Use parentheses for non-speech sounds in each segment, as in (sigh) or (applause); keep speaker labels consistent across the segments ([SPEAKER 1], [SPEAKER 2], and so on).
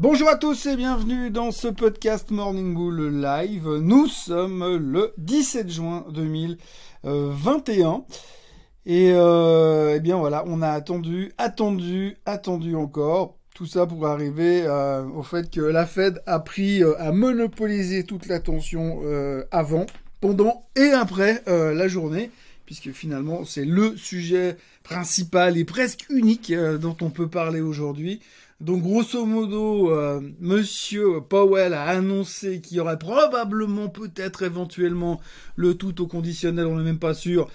[SPEAKER 1] Bonjour à tous et bienvenue dans ce podcast Morning Bull Live. Nous sommes le 17 juin 2021. Et euh, eh bien voilà, on a attendu, attendu, attendu encore. Tout ça pour arriver euh, au fait que la Fed a pris euh, à monopoliser toute l'attention euh, avant, pendant et après euh, la journée, puisque finalement c'est le sujet principal et presque unique euh, dont on peut parler aujourd'hui. Donc grosso modo, euh, Monsieur Powell a annoncé qu'il y aurait probablement, peut-être, éventuellement, le tout au conditionnel, on n'est même pas sûr,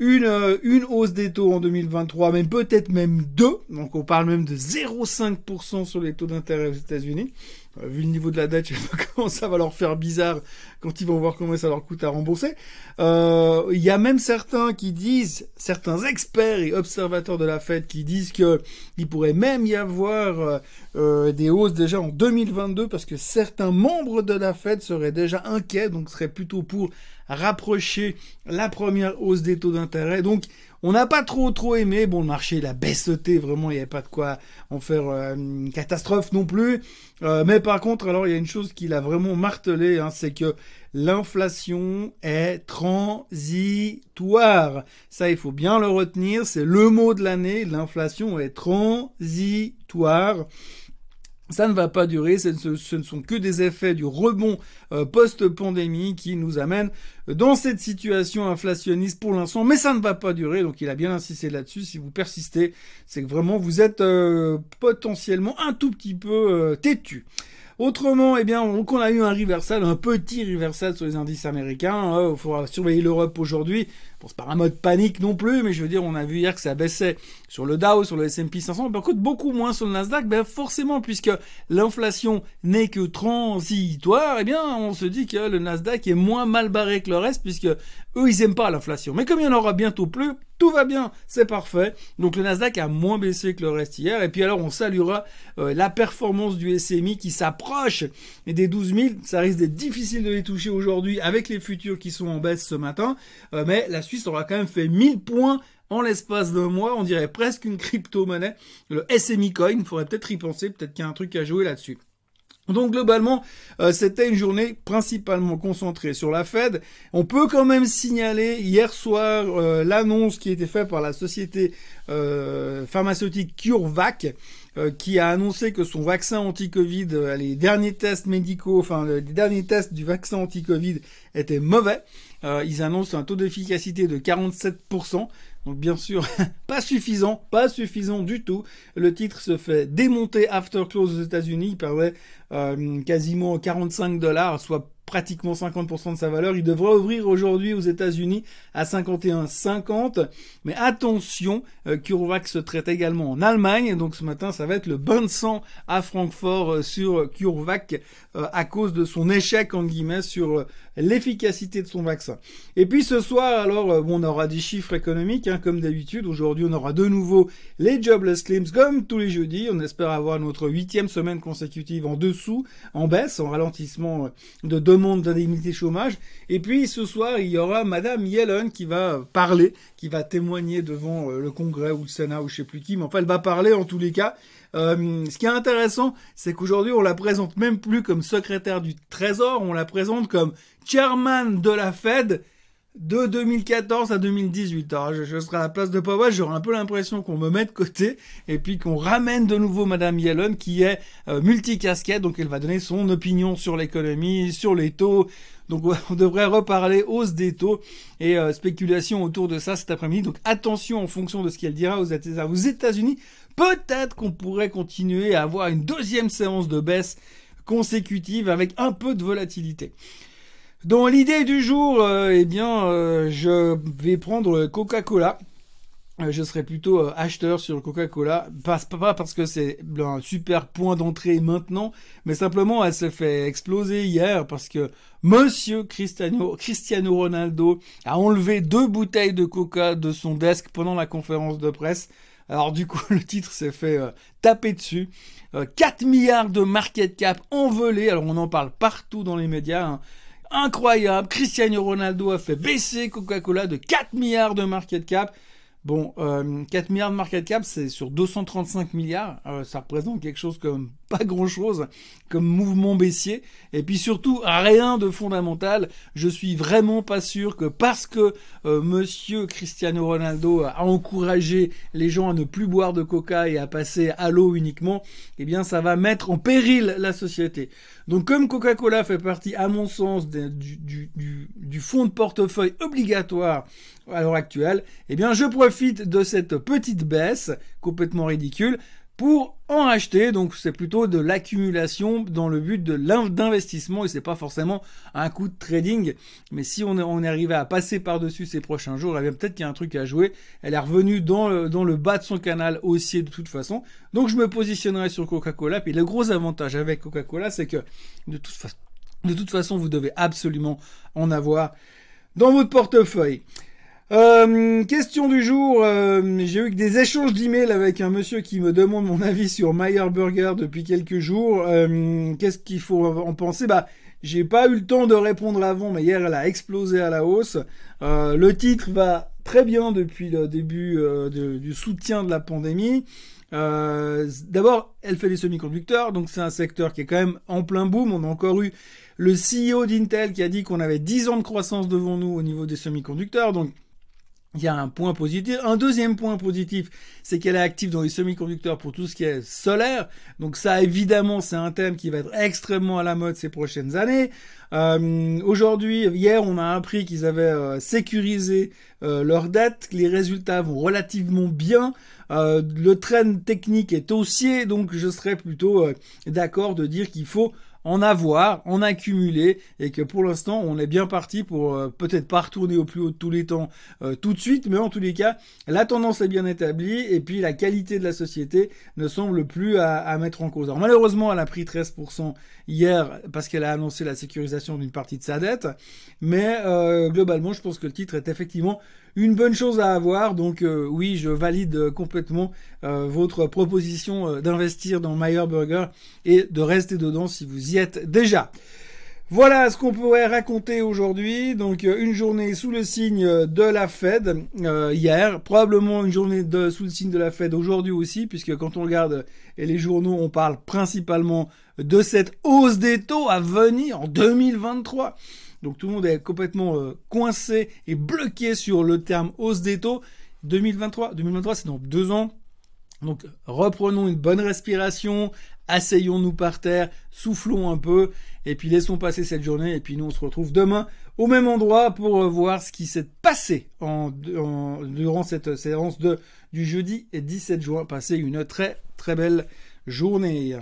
[SPEAKER 1] une, euh, une hausse des taux en 2023, même peut-être même deux. Donc on parle même de 0,5% sur les taux d'intérêt aux États-Unis. Euh, vu le niveau de la dette, je sais pas (laughs) comment ça va leur faire bizarre quand ils vont voir comment ça leur coûte à rembourser. Euh, Il y a même certains qui disent, certains experts et observateurs de la Fed qui disent que il pourrait même y avoir euh, euh, des hausses déjà en 2022 parce que certains membres de la Fed seraient déjà inquiets, donc seraient plutôt pour rapprocher la première hausse des taux d'intérêt. Donc on n'a pas trop trop aimé. Bon, le marché il a baisseté, vraiment, il n'y avait pas de quoi en faire euh, une catastrophe non plus. Euh, mais par contre, alors il y a une chose qu'il a vraiment martelé, hein, c'est que l'inflation est transitoire. Ça, il faut bien le retenir. C'est le mot de l'année. L'inflation est transitoire ça ne va pas durer, ce, ne sont que des effets du rebond euh, post-pandémie qui nous amènent dans cette situation inflationniste pour l'instant, mais ça ne va pas durer, donc il a bien insisté là-dessus, si vous persistez, c'est que vraiment vous êtes euh, potentiellement un tout petit peu euh, têtu. Autrement, eh bien, on a eu un reversal, un petit reversal sur les indices américains. Il faudra surveiller l'Europe aujourd'hui. Bon, c'est pas un mode panique non plus, mais je veux dire, on a vu hier que ça baissait sur le Dow, sur le S&P 500, par contre beaucoup moins sur le Nasdaq. Ben forcément, puisque l'inflation n'est que transitoire, eh bien, on se dit que le Nasdaq est moins mal barré que le reste, puisque eux, ils aiment pas l'inflation. Mais comme il y en aura bientôt plus, tout va bien, c'est parfait. Donc le Nasdaq a moins baissé que le reste hier. Et puis alors, on saluera euh, la performance du SMI qui s'approche des 12 000. Ça risque d'être difficile de les toucher aujourd'hui avec les futurs qui sont en baisse ce matin. Euh, mais la Suisse aura quand même fait 1000 points en l'espace d'un mois, on dirait presque une crypto-monnaie. Le SMI Coin, il faudrait peut-être y penser, peut-être qu'il y a un truc à jouer là-dessus. Donc globalement, euh, c'était une journée principalement concentrée sur la Fed. On peut quand même signaler hier soir euh, l'annonce qui a été faite par la société euh, pharmaceutique CureVac, qui a annoncé que son vaccin anti-Covid, les derniers tests médicaux, enfin les derniers tests du vaccin anti-Covid étaient mauvais. ils annoncent un taux d'efficacité de 47%. Donc bien sûr, (laughs) pas suffisant, pas suffisant du tout. Le titre se fait démonter after close aux États-Unis. Il perdait euh, quasiment 45 dollars, soit pratiquement 50% de sa valeur. Il devrait ouvrir aujourd'hui aux États-Unis à 51,50. Mais attention, euh, CureVac se traite également en Allemagne. Donc ce matin, ça va être le bain de sang à Francfort euh, sur CureVac euh, à cause de son échec en guillemets sur l'efficacité de son vaccin. Et puis ce soir, alors, on aura des chiffres économiques hein, comme d'habitude. Aujourd'hui, on aura de nouveau les jobless claims comme tous les jeudis. On espère avoir notre huitième semaine consécutive en dessous, en baisse, en ralentissement de demande d'indemnité chômage. Et puis ce soir, il y aura Madame Yellen qui va parler, qui va témoigner devant le Congrès ou le Sénat ou je sais plus qui, mais enfin elle va parler en tous les cas. Euh, ce qui est intéressant, c'est qu'aujourd'hui, on la présente même plus comme secrétaire du Trésor, on la présente comme chairman de la Fed de 2014 à 2018. Alors, je, je serai à la place de Powell, j'aurai un peu l'impression qu'on me met de côté et puis qu'on ramène de nouveau Madame Yellen qui est euh, multicasquette, donc elle va donner son opinion sur l'économie, sur les taux. Donc (laughs) on devrait reparler hausse des taux et euh, spéculation autour de ça cet après-midi. Donc attention en fonction de ce qu'elle dira aux États-Unis. Peut-être qu'on pourrait continuer à avoir une deuxième séance de baisse consécutive avec un peu de volatilité. Dans l'idée du jour, euh, eh bien, euh, je vais prendre Coca-Cola. Euh, je serai plutôt euh, acheteur sur Coca-Cola, pas, pas parce que c'est un super point d'entrée maintenant, mais simplement elle s'est fait exploser hier parce que Monsieur Cristiano, Ronaldo a enlevé deux bouteilles de Coca de son desk pendant la conférence de presse. Alors du coup, (laughs) le titre s'est fait taper dessus. Euh, 4 milliards de market cap envolés. Alors on en parle partout dans les médias. Hein. Incroyable. Cristiano Ronaldo a fait baisser Coca-Cola de 4 milliards de market cap. Bon, euh, 4 milliards de market cap, c'est sur 235 milliards. Euh, ça représente quelque chose comme (laughs) pas grand-chose comme mouvement baissier. Et puis surtout, rien de fondamental. Je suis vraiment pas sûr que parce que euh, Monsieur Cristiano Ronaldo a encouragé les gens à ne plus boire de coca et à passer à l'eau uniquement, eh bien ça va mettre en péril la société. Donc comme Coca-Cola fait partie, à mon sens, du, fonds de portefeuille obligatoire à l'heure actuelle, eh bien je profite de cette petite baisse complètement ridicule pour en racheter. Donc c'est plutôt de l'accumulation dans le but de d'investissement et c'est pas forcément un coup de trading. Mais si on est, arrivé à passer par-dessus ces prochains jours, eh bien peut-être qu'il y a un truc à jouer. Elle est revenue dans le, bas de son canal haussier de toute façon. Donc je me positionnerai sur Coca-Cola. Puis le gros avantage avec Coca-Cola, c'est que de toute façon, vous devez absolument en avoir dans votre portefeuille. Euh, question du jour, euh, j'ai eu des échanges d'emails avec un monsieur qui me demande mon avis sur Meyer Burger depuis quelques jours. Euh, qu'est-ce qu'il faut en penser? Bah, j'ai pas eu le temps de répondre avant, mais hier elle a explosé à la hausse. le titre va très bien depuis le début du soutien de la pandémie. D'abord, elle fait des semi-conducteurs, donc c'est un secteur qui est quand même en plein boom. On a encore eu le CEO d'Intel qui a dit qu'on avait 10 ans de croissance devant nous au niveau des semi-conducteurs, donc il y a un point positif. Un deuxième point positif, c'est qu'elle est active dans les semi-conducteurs pour tout ce qui est solaire. Donc ça, évidemment, c'est un thème qui va être extrêmement à la mode ces prochaines années. Euh, Aujourd'hui, hier, on a appris qu'ils avaient euh, sécurisé euh, leurs dettes, que les résultats vont relativement bien. Le train technique est haussier, donc je serais plutôt d'accord de dire qu'il faut en avoir, en accumuler, et que pour l'instant, on est bien parti pour euh, peut-être pas retourner au plus haut de tous les temps euh, tout de suite, mais en tous les cas, la tendance est bien établie, et puis la qualité de la société ne semble plus à, mettre en cause. Alors malheureusement, elle a pris 13% hier parce qu'elle a annoncé la sécurisation d'une partie de sa dette, mais euh, globalement, je pense que le titre est effectivement une bonne chose à avoir. Donc oui, je valide complètement votre proposition d'investir dans Meyer Burger et de rester dedans si vous y êtes déjà. Voilà ce qu'on pourrait raconter aujourd'hui. Donc euh, une journée sous le signe de la Fed euh, hier, probablement une journée sous le signe de la Fed aujourd'hui aussi, puisque quand on regarde les journaux, on parle principalement de cette hausse des taux à venir en 2023. Donc tout le monde est complètement euh, coincé et bloqué sur le terme hausse des taux. 2023, 2023 c'est dans deux ans. Donc reprenons une bonne respiration, asseyons-nous par terre, soufflons un peu, et puis laissons passer cette journée, et puis nous on se retrouve demain au même endroit pour voir ce qui s'est passé durant cette séance de, du jeudi et 17 juin. Passez une très très belle journée.